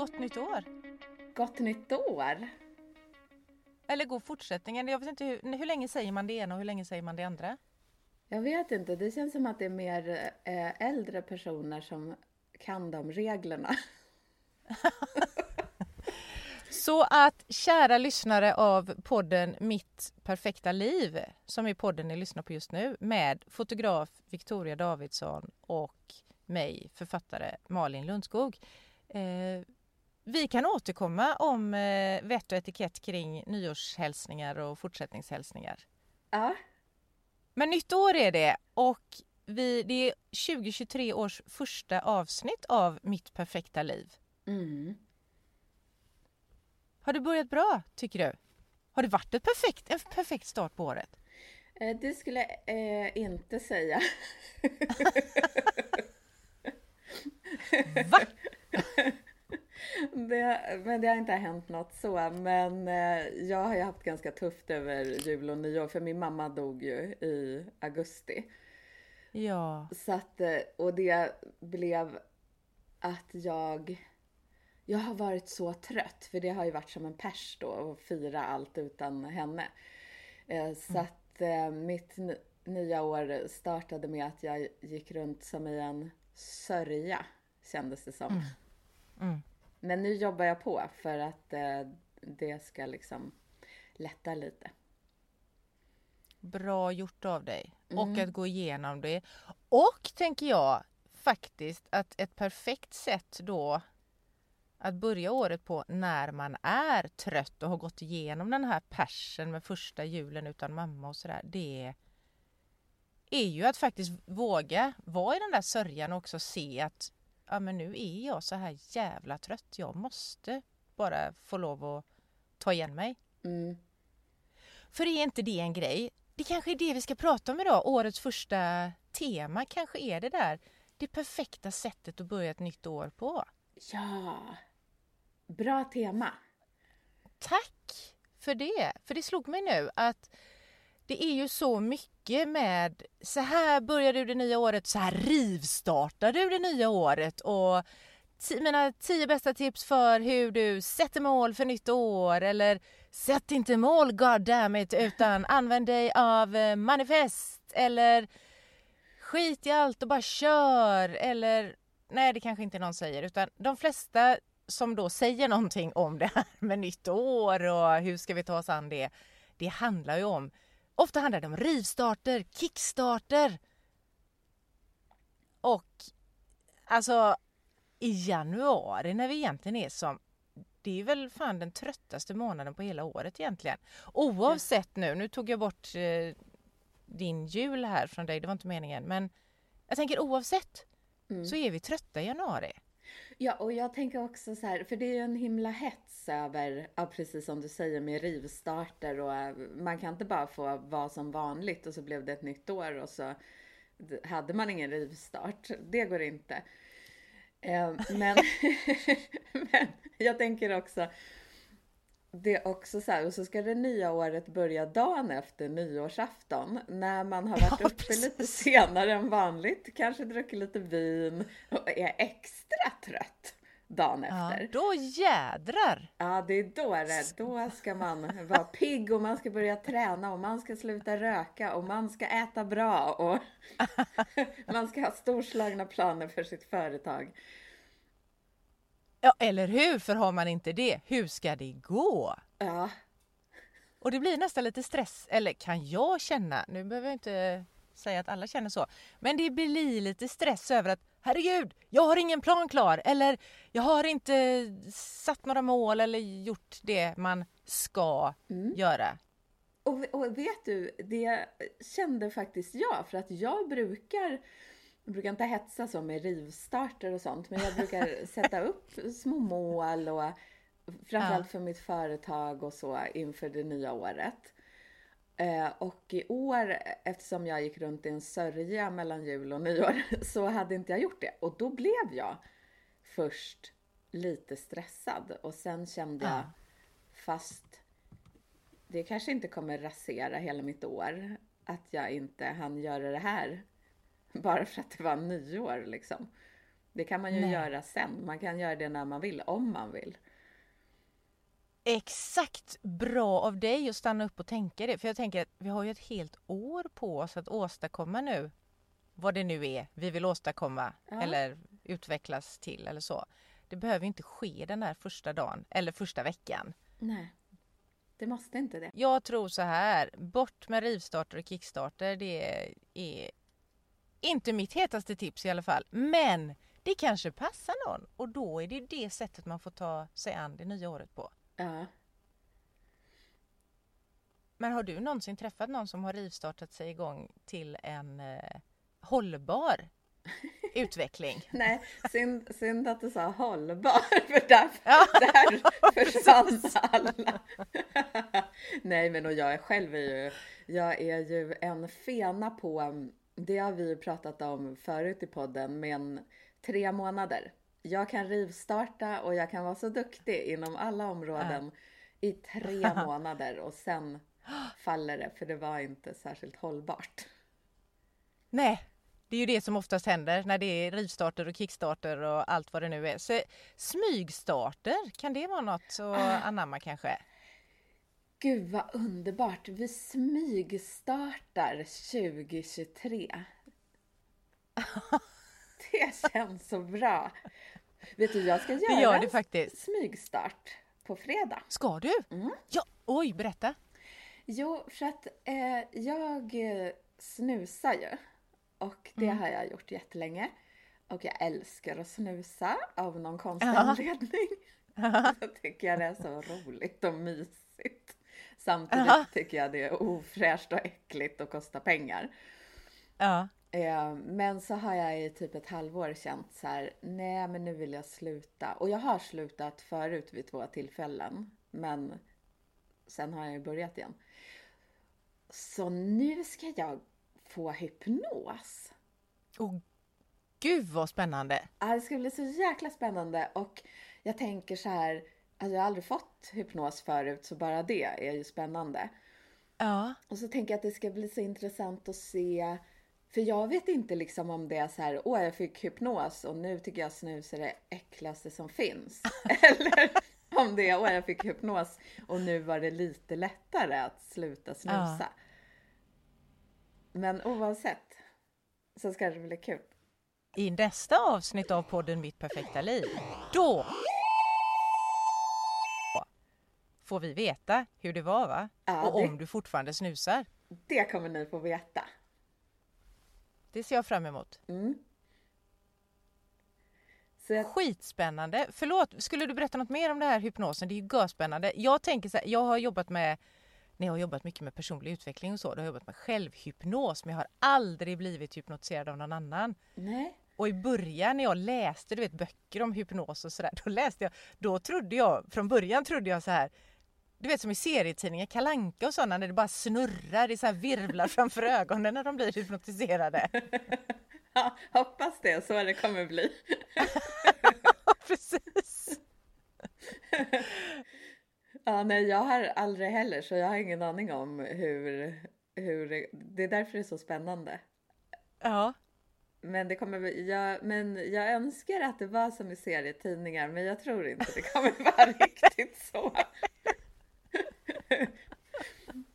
gott nytt år! Gott nytt år! Eller god fortsättningen. Jag vet inte hur, hur länge säger man det ena och hur länge säger man det andra? Jag vet inte, det känns som att det är mer eh, äldre personer som kan de reglerna. Så att kära lyssnare av podden Mitt perfekta liv, som är podden ni lyssnar på just nu, med fotograf Victoria Davidsson och mig, författare Malin Lundskog. Eh, vi kan återkomma om eh, vett och etikett kring nyårshälsningar och fortsättningshälsningar. Ja. Men nytt år är det och vi, det är 2023 års första avsnitt av Mitt perfekta liv. Mm. Har det börjat bra, tycker du? Har det varit ett perfekt, en perfekt start på året? Eh, det skulle jag eh, inte säga. Va? Det, men det har inte hänt något så. Men eh, jag har ju haft ganska tufft över jul och nyår för min mamma dog ju i augusti. Ja. Så att, eh, och det blev att jag, jag har varit så trött för det har ju varit som en pers då att fira allt utan henne. Eh, Så Mm. att mitt nya år startade med att jag gick runt som i en sörja kändes det som. Mm. Men nu jobbar jag på för att eh, det ska liksom lätta lite. Bra gjort av dig. Mm. Och att gå igenom det. Och tänker jag faktiskt att ett perfekt sätt då att börja året på när man är trött och har gått igenom den här persen med första julen utan mamma och sådär. Det är ju att faktiskt våga vara i den där sörjan och också se att ja, men nu är jag så här jävla trött. Jag måste bara få lov att ta igen mig. Mm. För är inte det en grej? Det kanske är det vi ska prata om idag. Årets första tema kanske är det där. Det perfekta sättet att börja ett nytt år på. Ja! Bra tema. Tack för det! För det slog mig nu att det är ju så mycket med så här börjar du det nya året, så här rivstartar du det nya året och mina tio bästa tips för hur du sätter mål för nytt år eller sätt inte mål god damn it, utan använd dig av eh, manifest eller skit i allt och bara kör eller nej det kanske inte någon säger utan de flesta som då säger någonting om det här med nytt år och hur ska vi ta oss an det. Det handlar ju om, ofta handlar det om rivstarter, kickstarter. Och alltså i januari när vi egentligen är som det är väl fan den tröttaste månaden på hela året egentligen. Oavsett nu, nu tog jag bort eh, din jul här från dig, det var inte meningen. Men jag tänker oavsett Mm. så är vi trötta i januari. Ja, och jag tänker också så här, för det är ju en himla hets över, ja, precis som du säger med rivstarter och eh, man kan inte bara få vara som vanligt och så blev det ett nytt år och så hade man ingen rivstart. Det går inte. Eh, Men, men jag tänker också, det är också så här, och så ska det nya året börja dagen efter nyårsafton när man har varit Ja, uppe precis. lite senare än vanligt, kanske druckit lite vin och är extra trött dagen Ja, efter. då jädrar! Ja, det är då det. Då ska man vara pigg och man ska börja träna och man ska sluta röka och man ska äta bra och man ska ha storslagna planer för sitt företag. Ja, eller hur? För har man inte det, hur ska det gå? Ja, Och det blir nästan lite stress, eller kan jag känna, nu behöver jag inte säga att alla känner så, men det blir lite stress över att herregud, jag har ingen plan klar eller jag har inte satt några mål eller gjort det man ska Mm. göra. och, och vet du, det kände faktiskt jag för att jag brukar jag brukar inte hetsa så med rivstarter och sånt, men jag brukar sätta upp små mål och framförallt för mitt företag och så inför det nya året. Eh, och i år, eftersom jag gick runt i en sörja mellan jul och nyår, så hade inte jag gjort det. Och då blev jag först lite stressad och sen kände jag, Ja. fast det kanske inte kommer rasera hela mitt år, att jag inte hann göra det här. Bara för att det var nyår liksom. Det kan man ju Nej. göra sen. Man kan göra det när man vill, om man vill. Exakt bra av dig att stanna upp och tänka det. För jag tänker att vi har ju ett helt år på oss att åstadkomma nu vad det nu är vi vill åstadkomma Ja. eller utvecklas till eller så. Det behöver inte ske den här första dagen eller första veckan. Nej, det måste inte det. Jag tror så här, bort med rivstarter och kickstarter. Det är inte mitt hetaste tips i alla fall. Men det kanske passar någon och då är det det sättet man får ta sig an det nya året på. Ja. Men har du någonsin träffat någon som har rivstartat sig igång till en eh, hållbar utveckling? Nej, synd, synd att du sa hållbar, för där, Ja. där försvann alla. Nej, men och jag är själv är ju, jag är ju en fena på, det har vi pratat om förut i podden, men tre månader. Jag kan rivstarta och jag kan vara så duktig inom alla områden i tre månader och sen faller det, för det var inte särskilt hållbart. Nej, det är ju det som oftast händer när det är rivstarter och kickstarter och allt vad det nu är. Så smygstarter, kan det vara något att anamma kanske? Gud vad underbart! Vi smygstartar 2023. Det känns så bra! Vet du, jag ska göra gör det faktiskt. smygstart på fredag. Ska du? Mm. Ja, oj, berätta. Jo, för att eh, jag eh, snusar ju. Och det Mm. har jag gjort jättelänge. Och jag älskar att snusa av någon konstig anledning. Så tycker jag det är så roligt och mysigt. Samtidigt Aha. tycker jag det är ofräscht och äckligt och kostar pengar. Ja, Eh, Men så har jag i typ ett halvår känt så här, nej men nu vill jag sluta. Och jag har slutat förut vid två tillfällen. Men sen har jag ju börjat igen. Så nu ska jag få hypnos. oh, gud vad spännande. Ja, det ska bli så jäkla spännande och jag tänker så här, alltså jag har aldrig fått hypnos förut så bara det är ju spännande. Ja, Och så tänker jag att det ska bli så intressant att se, för jag vet inte liksom om det är så här, åh jag fick hypnos och nu tycker jag snus är det äckligaste som finns. Eller om det är, åh jag fick hypnos och nu var det lite lättare att sluta snusa. Men oavsett så ska det bli kul. i nästa avsnitt av podden Mitt perfekta liv, då får vi veta hur det var va? Ja, och det- om du fortfarande snusar. Det kommer ni få veta. Det ser jag fram emot. Mm. Så jag, Skitspännande! Förlåt, skulle du berätta något mer om det här hypnosen? Det är ju görspännande. Jag tänker så här, jag har jobbat med när jag har jobbat mycket med personlig utveckling och så, då har jag jobbat med självhypnos men jag har aldrig blivit hypnotiserad av någon annan. nej, Och i början när jag läste du vet, böcker om hypnos och sådär, då läste jag, då trodde jag, från början trodde jag så här du vet som i serietidningar, Kalanka och sådana, när det bara snurrar, det är så här virvlar framför ögonen när de blir hypnotiserade. ja, hoppas det, så det kommer bli. Precis! Ja, nej, jag har aldrig heller, så jag har ingen aning om hur, hur det, det är därför det är så spännande. Ja, Men det kommer, jag, men jag önskar att det var som i serietidningar, men jag tror inte det kommer vara riktigt så.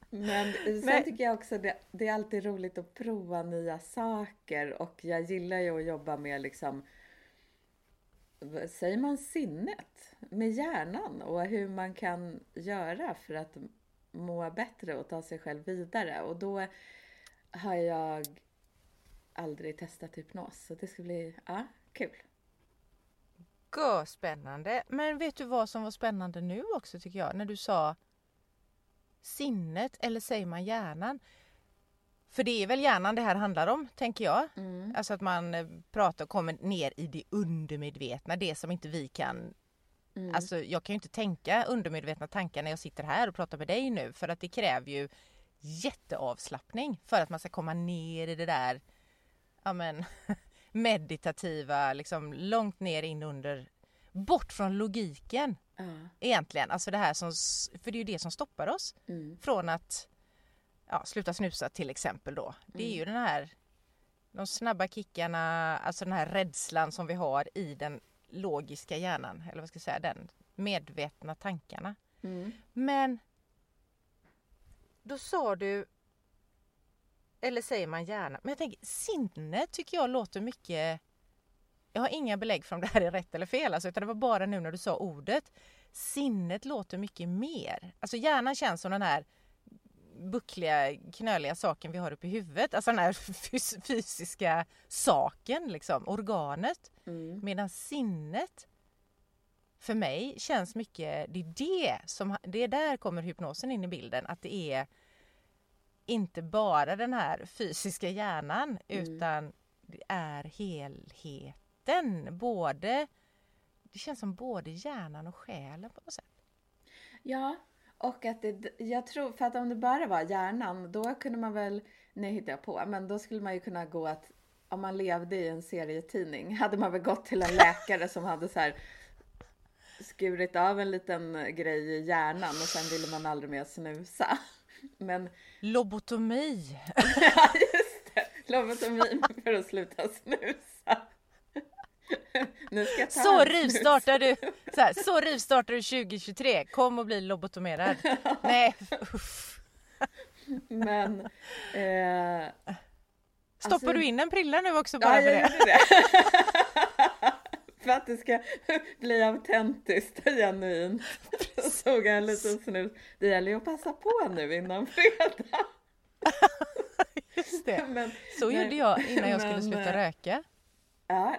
Men sen Nej. tycker jag också det, det är alltid roligt att prova nya saker och jag gillar ju att jobba med liksom, säger man, sinnet? Med hjärnan och hur man kan göra för att må bättre och ta sig själv vidare. Och då har jag aldrig testat hypnos, så det ska bli, ja, kul. spännande. Men vet du vad som var spännande nu också tycker jag? När du sa sinnet, eller säger man hjärnan? För det är väl hjärnan det här handlar om, tänker jag. Mm. Alltså att man eh, pratar och kommer ner i det undermedvetna, det som inte vi kan Mm. Alltså jag kan ju inte tänka undermedvetna tankar när jag sitter här och pratar med dig nu för att det kräver ju jätteavslappning för att man ska komma ner i det där ja men, meditativa, liksom långt ner in under, bort från logiken Ja. egentligen. Alltså det här som, för det är ju det som stoppar oss Mm. från att ja, sluta snusa till exempel då. Det är ju den här De snabba kickarna, alltså den här rädslan som vi har i den logiska hjärnan, eller vad ska jag säga, den medvetna tankarna. Mm. Men då sa du, eller säger man hjärna, men jag tänker sinne tycker jag låter mycket jag har inga belägg för om det här är rätt eller fel, alltså, utan det var bara nu när du sa ordet. Sinnet låter mycket mer. Alltså hjärnan känns som den här buckliga, knöliga saken vi har uppe i huvudet. Alltså den här fys fysiska saken, liksom, organet. Mm. Medan sinnet för mig känns mycket, det är det som, det är där kommer hypnosen in i bilden. Att det är inte bara den här fysiska hjärnan Mm. utan det är helheten. Både, det känns som både hjärnan och själen på något sätt. Ja, och att det, jag tror, för att om det bara var hjärnan, då kunde man väl, nu hittar jag på, men då skulle man ju kunna gå att om man levde i en serietidning hade man väl gått till en läkare som hade så här skurit av en liten grej i hjärnan och sen ville man aldrig mer snusa. Men Lobotomi! ja, just det, lobotomi för att sluta snusa. Nu ska jag ta Så rivstartar du, så, här, så rivstartar du 2023, kom och bli lobotomerad. Nej, uff. Men eh, Stoppar Alltså- du in en prilla nu också bara Ja, för jag det? det. för att det ska bli autentiskt och genuint. Så tog jag en liten snus. Det gäller ju att passa på nu innan fredag. Just det. Men, Så nej, gjorde jag innan jag skulle men, sluta eh, röka. Ja,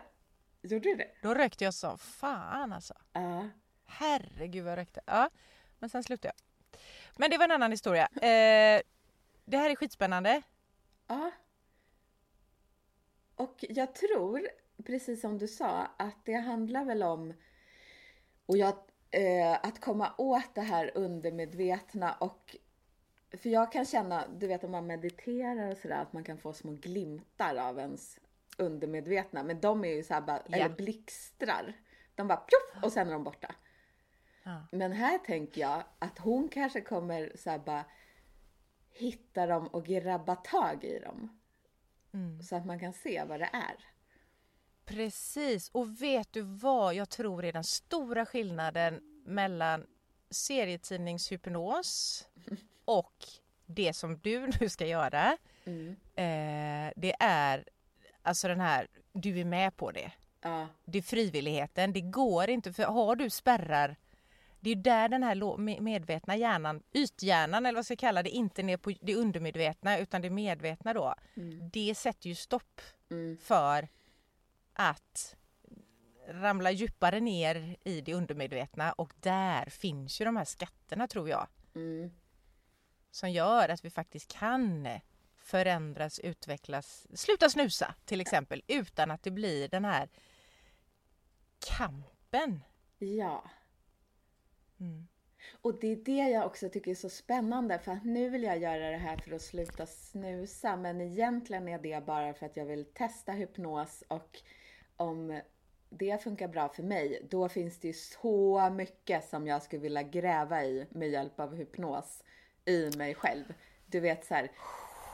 gjorde du det? Då rökte jag som fan alltså. Ja. Herregud vad jag rökte. Ja, men sen slutade jag. Men det var en annan historia. Eh, det här är skitspännande. ja. Och jag tror, precis som du sa, att det handlar väl om och jag, eh, att komma åt det här undermedvetna och för jag kan känna, du vet om man mediterar och sådär, att man kan få små glimtar av ens undermedvetna. Men de är ju såhär bara, Ja. eller blixtrar. De bara pjoff och sen är de borta. Ja. Men här tänker jag att hon kanske kommer såhär bara hitta dem och grabba tag i dem. Mm. Så att man kan se vad det är. Precis, och vet du vad jag tror är den stora skillnaden mellan serietidningshypnos och det som du nu ska göra. Mm. Eh, det är alltså den här, du är med på det. Ja, Det är frivilligheten, det går inte för har du spärrar det är där den här medvetna hjärnan, ythjärnan eller vad jag ska kalla det, inte ner på det undermedvetna utan det medvetna då. Mm. Det sätter ju stopp mm, för att ramla djupare ner i det undermedvetna och där finns ju de här skatterna tror jag mm, som gör att vi faktiskt kan förändras, utvecklas, sluta snusa till exempel utan att det blir den här kampen. ja. Mm. Och det är det jag också tycker är så spännande för att nu vill jag göra det här för att sluta snusa men egentligen är det bara för att jag vill testa hypnos och om det funkar bra för mig då finns det ju så mycket som jag skulle vilja gräva i med hjälp av hypnos i mig själv. Du vet så här,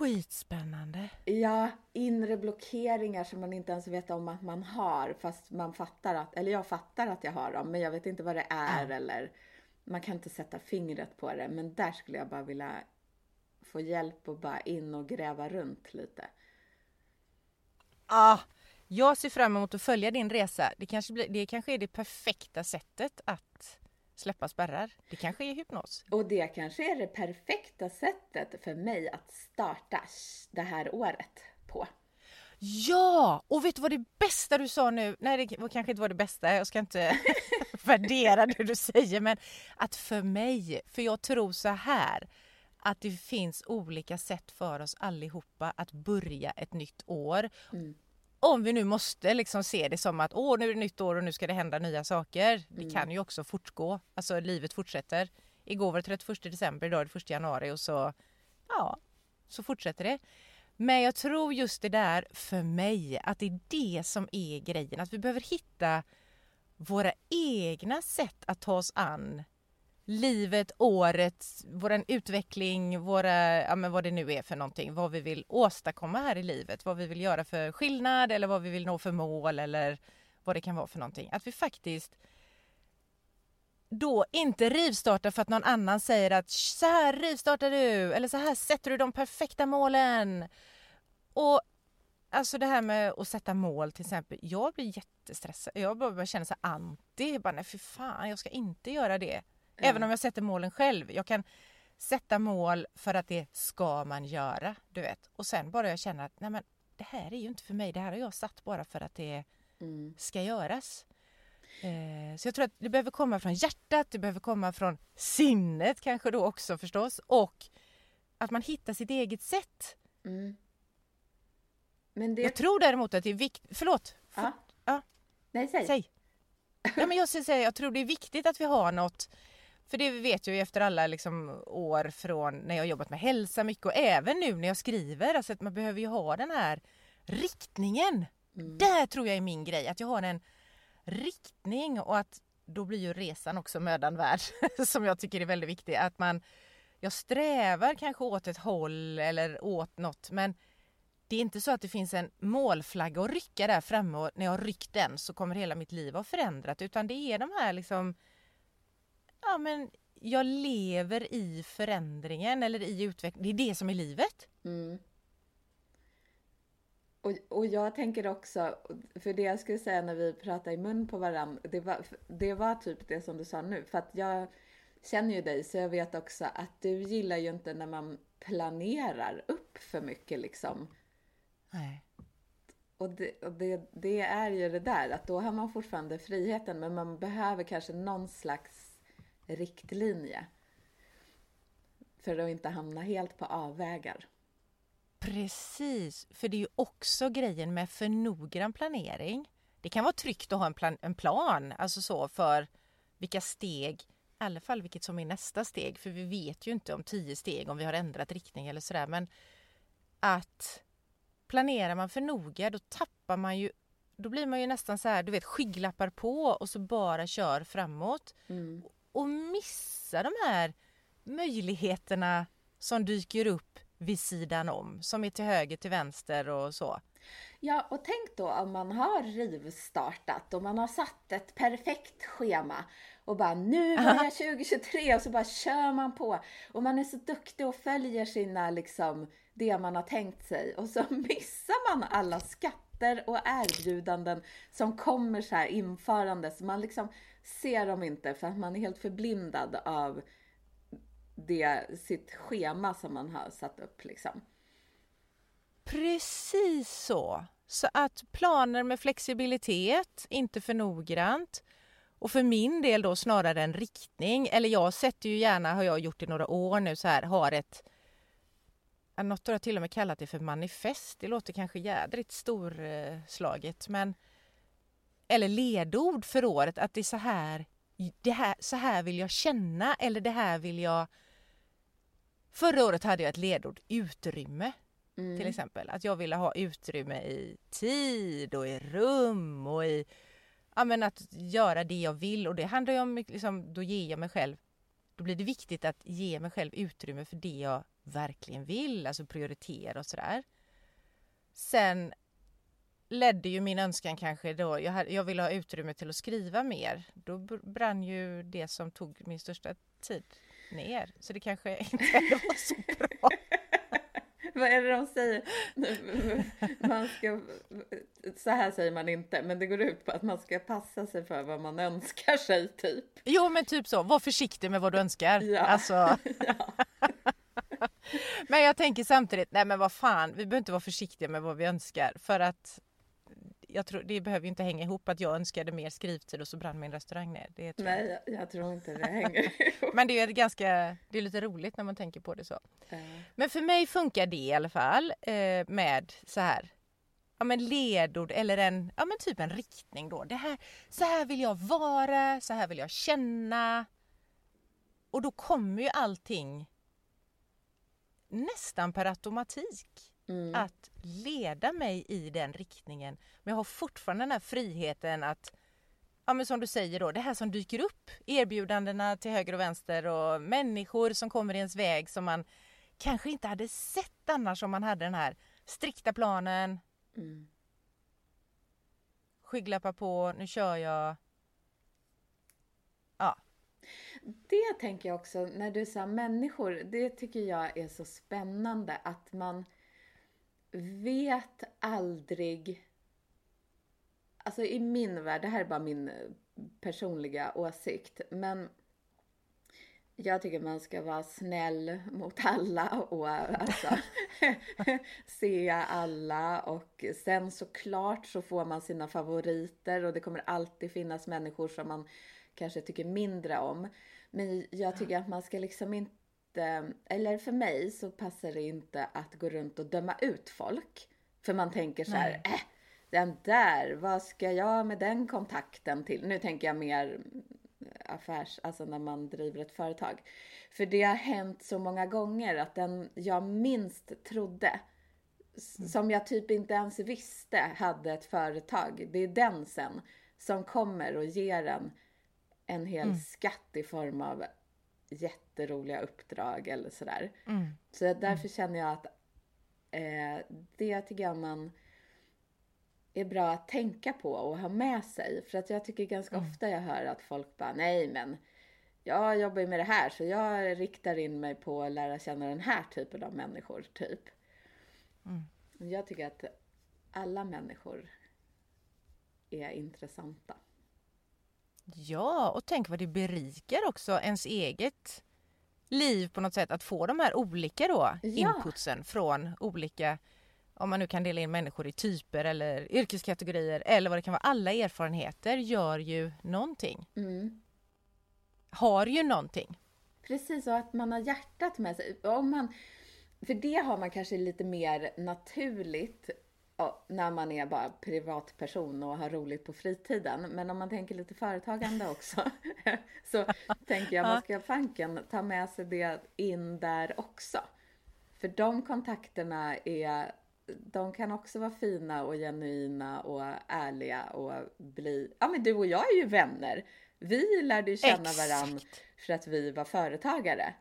Skitspännande. Ja, inre blockeringar som man inte ens vet om att man har fast man fattar att, eller jag fattar att jag har dem men jag vet inte vad det är eller man kan inte sätta fingret på det men där skulle jag bara vilja få hjälp och bara in och gräva runt lite. Ah, jag ser fram emot att följa din resa. Det kanske, blir, det kanske är det perfekta sättet att släppa spärrar. Det kanske är hypnos. Och det kanske är det perfekta sättet för mig att starta det här året på. Ja! Och vet du vad det bästa du sa nu? Nej, det kanske inte var det bästa. Jag ska inte värdera det du säger, men att för mig, för jag tror så här att det finns olika sätt för oss allihopa att börja ett nytt år. Mm. Om vi nu måste liksom se det som att åh, nu är det nytt år och nu ska det hända nya saker. Det Mm. kan ju också fortgå. Alltså livet fortsätter. Igår var det 31 december, idag är det 1 januari och så, ja, så fortsätter det. Men jag tror just det där för mig, att det är det som är grejen. Att vi behöver hitta våra egna sätt att ta oss an livet, året, vår utveckling, våra, ja men vad det nu är för någonting, vad vi vill åstadkomma här i livet, vad vi vill göra för skillnad eller vad vi vill nå för mål eller vad det kan vara för någonting. Att vi faktiskt då inte rivstartar för att någon annan säger att så här rivstartar du eller så här sätter du de perfekta målen. Och alltså det här med att sätta mål till exempel. Jag blir jättestressad. Jag börjar känna så anti. Bara, nej för fan, jag ska inte göra det. Mm. Även om jag sätter målen själv. Jag kan sätta mål för att det ska man göra. Du vet. Och sen bara jag känner att nej men det här är ju inte för mig. Det här har jag satt bara för att det mm. ska göras. Eh, så jag tror att det behöver komma från hjärtat, det behöver komma från sinnet kanske då också förstås och att man hittar sitt eget sätt. Mm. Men det... Jag tror däremot att det är viktigt, förlåt. För... Ja. ja. Nej, säg. säg. Ja, men jag, säga, jag tror det är viktigt att vi har något för det vet jag ju efter alla liksom år från när jag jobbat med hälsa mycket och även nu när jag skriver. Alltså att man behöver ju ha den här riktningen. Mm. Där tror jag är min grej, att jag har en riktning och att då blir ju resan också mödan värd som jag tycker är väldigt viktig. Att man, jag strävar kanske åt ett håll eller åt något men det är inte så att det finns en målflagga att rycka där framme och när jag har ryckt den så kommer hela mitt liv att förändrat utan det är de här liksom Ja men jag lever i förändringen eller i utvecklingen. Det är det som är livet. Mm. Och, och jag tänker också, för det jag skulle säga när vi pratade i mun på varandra, det var, det var typ det som du sa nu. För att jag känner ju dig så jag vet också att du gillar ju inte när man planerar upp för mycket liksom. Nej. Och, det, och det, det, är ju det där att då har man fortfarande friheten men man behöver kanske någon slags riktlinje. För att inte hamna helt på avvägar. Precis, för det är ju också grejen med för noggrann planering. Det kan vara tryggt att ha en plan, en plan, alltså så för vilka steg, i alla fall vilket som är nästa steg, för vi vet ju inte om tio steg om vi har ändrat riktning eller sådär, men att planerar man för noga då tappar man ju då blir man ju nästan så här, du vet skygglappar på och så bara kör framåt. Mm. Och missar de här möjligheterna som dyker upp vid sidan om, som är till höger, till vänster och så. Ja, och tänk då om man har rivstartat och man har satt ett perfekt schema och bara nu börjar 2023 och så bara kör man på. Och man är så duktig och följer sina liksom det man har tänkt sig och så missar man alla skatter och erbjudanden som kommer så här införande så man liksom ser dem inte för att man är helt förblindad av det, sitt schema som man har satt upp liksom. Precis så. Så att planer med flexibilitet, inte för noggrant. Och för min del då snarare en riktning. Eller jag sätter ju gärna, har jag gjort i några år nu, så här, har ett något har jag till och med kallat det för manifest. Det låter kanske jädrigt storslaget men eller ledord för året att det är så här, det här, så här vill jag känna eller det här vill jag Förra året hade jag ett ledord utrymme. Mm. Till exempel att jag ville ha utrymme i tid och i rum och i ja, men att göra det jag vill och det handlar ju om liksom, då ger jag mig själv då blir det viktigt att ge mig själv utrymme för det jag verkligen vill, alltså prioritera och sådär. Sen ledde ju min önskan kanske då, jag, hade, jag ville ha utrymme till att skriva mer. Då brann ju det som tog min största tid ner. Så det kanske inte var så bra. Vad är det de säger? Man ska, så här säger man inte, men det går ut på att man ska passa sig för vad man önskar sig, typ. Jo, men typ så. Var försiktig med vad du önskar. Ja. Alltså. Ja. men jag tänker samtidigt, nej men vad fan, vi behöver inte vara försiktiga med vad vi önskar för att jag tror, det behöver ju inte hänga ihop att jag önskade mer skrivtid och så brann min restaurang ner. Det Nej, jag, jag, tror inte det hänger ihop. Men det är ganska, det är lite roligt när man tänker på det så. Mm. Men för mig funkar det i alla fall eh, med så här ja, men ledord eller en, ja, men typ en riktning då. Det här, så här vill jag vara, så här vill jag känna. Och då kommer ju allting nästan per automatik. Mm. Att leda mig i den riktningen. Men jag har fortfarande den här friheten att ja men som du säger då, det här som dyker upp, erbjudandena till höger och vänster och människor som kommer i ens väg som man kanske inte hade sett annars om man hade den här strikta planen. Mm. Skygglappar på, nu kör jag. Ja. Det tänker jag också, när du sa människor, det tycker jag är så spännande att man vet aldrig Alltså i min värld, det här är bara min eh, personliga åsikt, men jag tycker man ska vara snäll mot alla och alltså se alla och sen såklart så får man sina favoriter och det kommer alltid finnas människor som man kanske tycker mindre om. Men jag tycker att man ska liksom inte, eller för mig så passar det inte att gå runt och döma ut folk. För man tänker så här, äh, den där, vad ska jag med den kontakten till? Nu tänker jag mer affärs, alltså när man driver ett företag. För det har hänt så många gånger att den jag minst trodde, mm. som jag typ inte ens visste hade ett företag, det är den sen som kommer och ger en en hel mm. skatt i form av jätteroliga uppdrag eller sådär. Mm. Så därför mm. känner jag att eh, det tycker jag man är bra att tänka på och ha med sig. För att jag tycker ganska mm. ofta jag hör att folk bara, nej men jag jobbar ju med det här så jag riktar in mig på att lära känna den här typen av människor, typ. Mm. Jag tycker att alla människor är intressanta. Ja, och tänk vad det berikar också ens eget liv på något sätt att få de här olika då ja. inputsen från olika om man nu kan dela in människor i typer eller yrkeskategorier eller vad det kan vara. Alla erfarenheter gör ju någonting. Mm. Har ju någonting. Precis, och att man har hjärtat med sig. Om man, för det har man kanske lite mer naturligt när man är bara privatperson och har roligt på fritiden. Men om man tänker lite företagande också så tänker jag man ska fanken ta med sig det in där också. För de kontakterna är de kan också vara fina och genuina och ärliga och bli, ja men du och jag är ju vänner. Vi lärde ju känna varandra för att vi var företagare.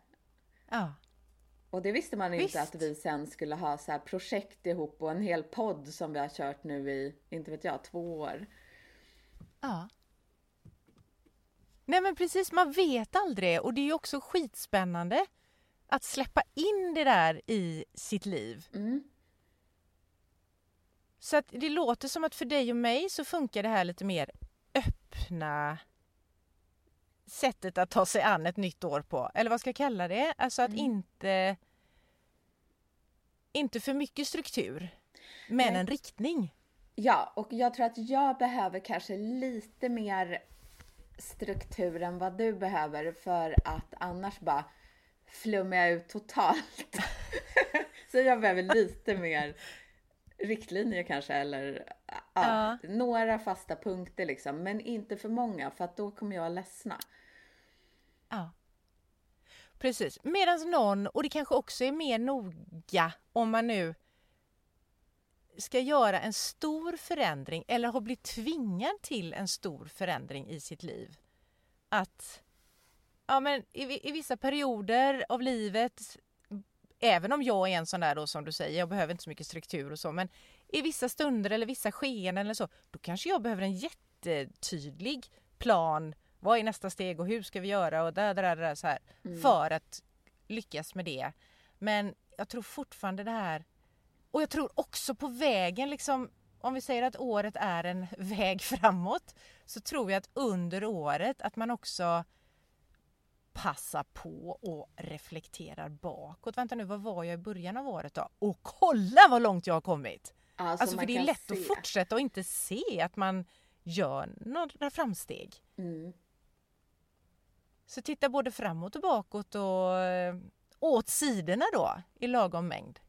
Ja. Och det visste man Visst. inte att vi sen skulle ha så projekt ihop och en hel podd som vi har kört nu i, inte vet jag, två år. Ja. Nej men precis, man vet aldrig och det är ju också skitspännande att släppa in det där i sitt liv. Mm. Så att det låter som att för dig och mig så funkar det här lite mer öppna sättet att ta sig an ett nytt år på. Eller vad ska jag kalla det? Alltså att mm. inte inte för mycket struktur, men Nej. en riktning. Ja, och jag tror att jag behöver kanske lite mer struktur än vad du behöver för att annars bara flummar jag ut totalt. Så jag behöver lite mer riktlinjer kanske eller ja, ja. några fasta punkter liksom. Men inte för många för att då kommer jag ledsna. Precis, medan någon, och det kanske också är mer noga om man nu ska göra en stor förändring eller har blivit tvingad till en stor förändring i sitt liv. Att ja, men i, i vissa perioder av livet även om jag är en sån där då som du säger, jag behöver inte så mycket struktur och så, men i vissa stunder eller vissa skeenden eller så, då kanske jag behöver en jättetydlig plan. Vad är nästa steg och hur ska vi göra och där, där, där, så här, mm. för att lyckas med det. Men jag tror fortfarande det här, och jag tror också på vägen liksom, om vi säger att året är en väg framåt, så tror jag att under året att man också passa på och reflekterar bakåt. Vänta nu, vad var jag i början av året då? Och kolla vad långt jag har kommit! Alltså, alltså för det är lätt se. att fortsätta och inte se att man gör några framsteg. Mm. Så titta både framåt och bakåt och eh, åt sidorna då i lagom mängd.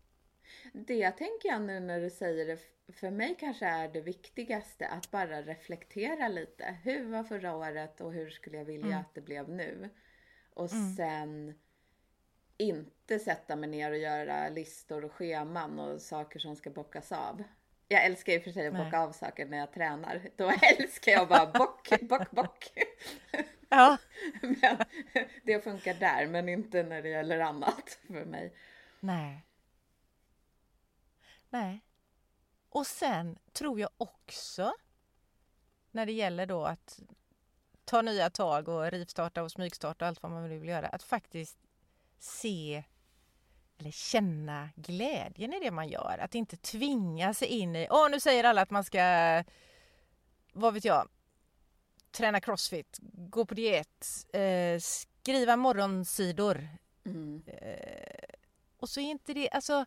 Det tänker jag nu när du säger det, för mig kanske är det viktigaste att bara reflektera lite. Hur var förra året och hur skulle jag vilja mm. att det blev nu? Och mm. sen inte sätta mig ner och göra listor och scheman och saker som ska bockas av. Jag älskar och för sig att Nej. bocka av saker när jag tränar. Då älskar jag bara bock, bock, bock. Ja. Men det funkar där, men inte när det gäller annat för mig. Nej. Nej. Och sen tror jag också när det gäller då att ta nya tag och rivstarta och smygstarta och allt vad man vill göra. Att faktiskt se eller känna glädjen i det man gör. Att inte tvinga sig in i, åh nu säger alla att man ska, vad vet jag, träna crossfit, gå på diet, eh, skriva morgonsidor. Mm. Eh, och så är inte det, alltså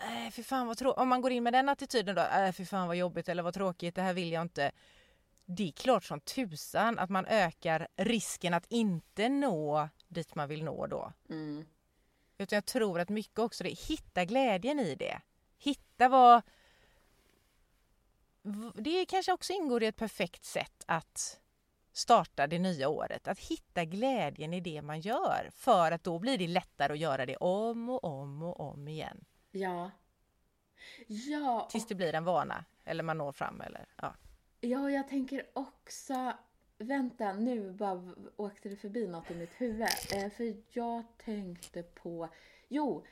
äh, för fan vad tråkigt. Om man går in med den attityden då, äh, för fan vad jobbigt eller vad tråkigt, det här vill jag inte. Det är klart som tusan att man ökar risken att inte nå dit man vill nå då. Mm. Utan jag tror att mycket också det är hitta glädjen i det. Hitta vad... Det kanske också ingår i ett perfekt sätt att starta det nya året. Att hitta glädjen i det man gör. För att då blir det lättare att göra det om och om och om igen. Ja. Ja, Tills det blir en vana. Eller man når fram eller ja. Ja, jag tänker också... Vänta, nu bara åkte det förbi något i mitt huvud. Eh, för jag tänkte på... Jo,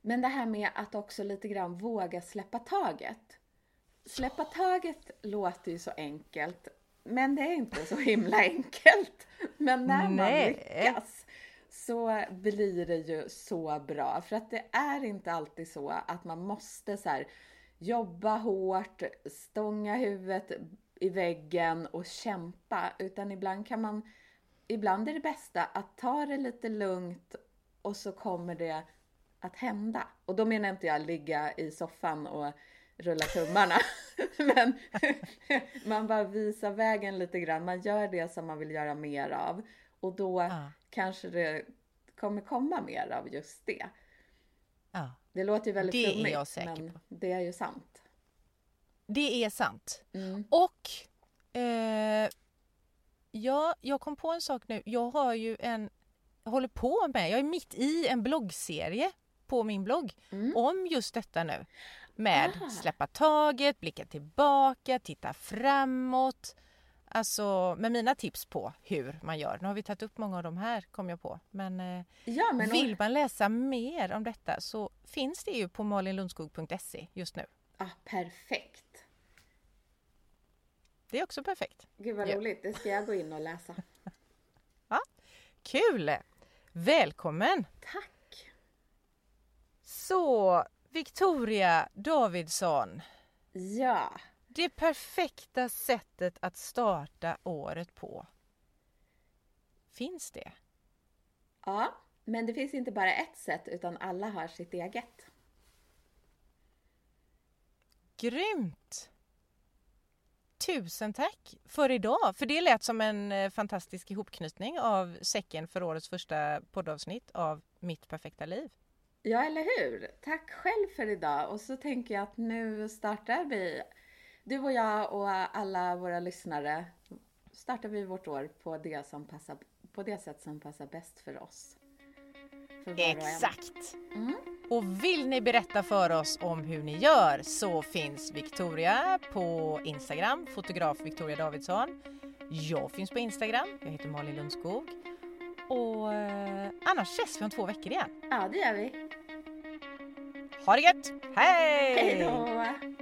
men det här med att också lite grann våga släppa taget. Släppa taget låter ju så enkelt, men det är inte så himla enkelt. Men när man Nej. lyckas så blir det ju så bra. För att det är inte alltid så att man måste så här jobba hårt, stånga huvudet i väggen och kämpa. Utan ibland kan man, ibland är det bästa att ta det lite lugnt och så kommer det att hända. Och då menar inte jag ligga i soffan och rulla tummarna. Men man bara visar vägen lite grann. Man gör det som man vill göra mer av. Och då Ja. kanske det kommer komma mer av just det. ja. Det låter ju väldigt Det är flummigt, jag säker men på. det är ju sant. Det är sant. Mm. Och eh, ja, jag kom på en sak nu. Jag har ju en, jag håller på med, jag är mitt i en bloggserie på min blogg Mm. om just detta nu. Med Ah. släppa taget, blicka tillbaka, titta framåt. Alltså med mina tips på hur man gör. Nu har vi tagit upp många av de här kom jag på. Men, eh, Ja, men vill man läsa mer om detta så finns det ju på malinlundskog.se just nu. ah, perfekt. Det är också perfekt. Gud vad Ja. roligt, det ska jag gå in och läsa. Kul! Välkommen! Tack! Så, Victoria Davidsson. Ja, Det perfekta sättet att starta året på. Finns det? ja, men det finns inte bara ett sätt utan alla har sitt eget. Grymt! Tusen tack för idag, för det lät som en eh, fantastisk ihopknytning av säcken för årets första poddavsnitt av Mitt perfekta liv. Ja, eller hur? Tack själv för idag och så tänker jag att nu startar vi, du och jag och alla våra lyssnare, startar vi vårt år på det, som passar, på det sätt som passar bäst för oss. För var och. Exakt! Mm. Och vill ni berätta för oss om hur ni gör så finns Victoria på Instagram, fotograf Victoria Davidsson. Jag finns på Instagram, jag heter Malin Lundskog. Och eh, annars ses vi om två veckor igen. Ja, det gör vi. Ha det gött! Hej! Hej då!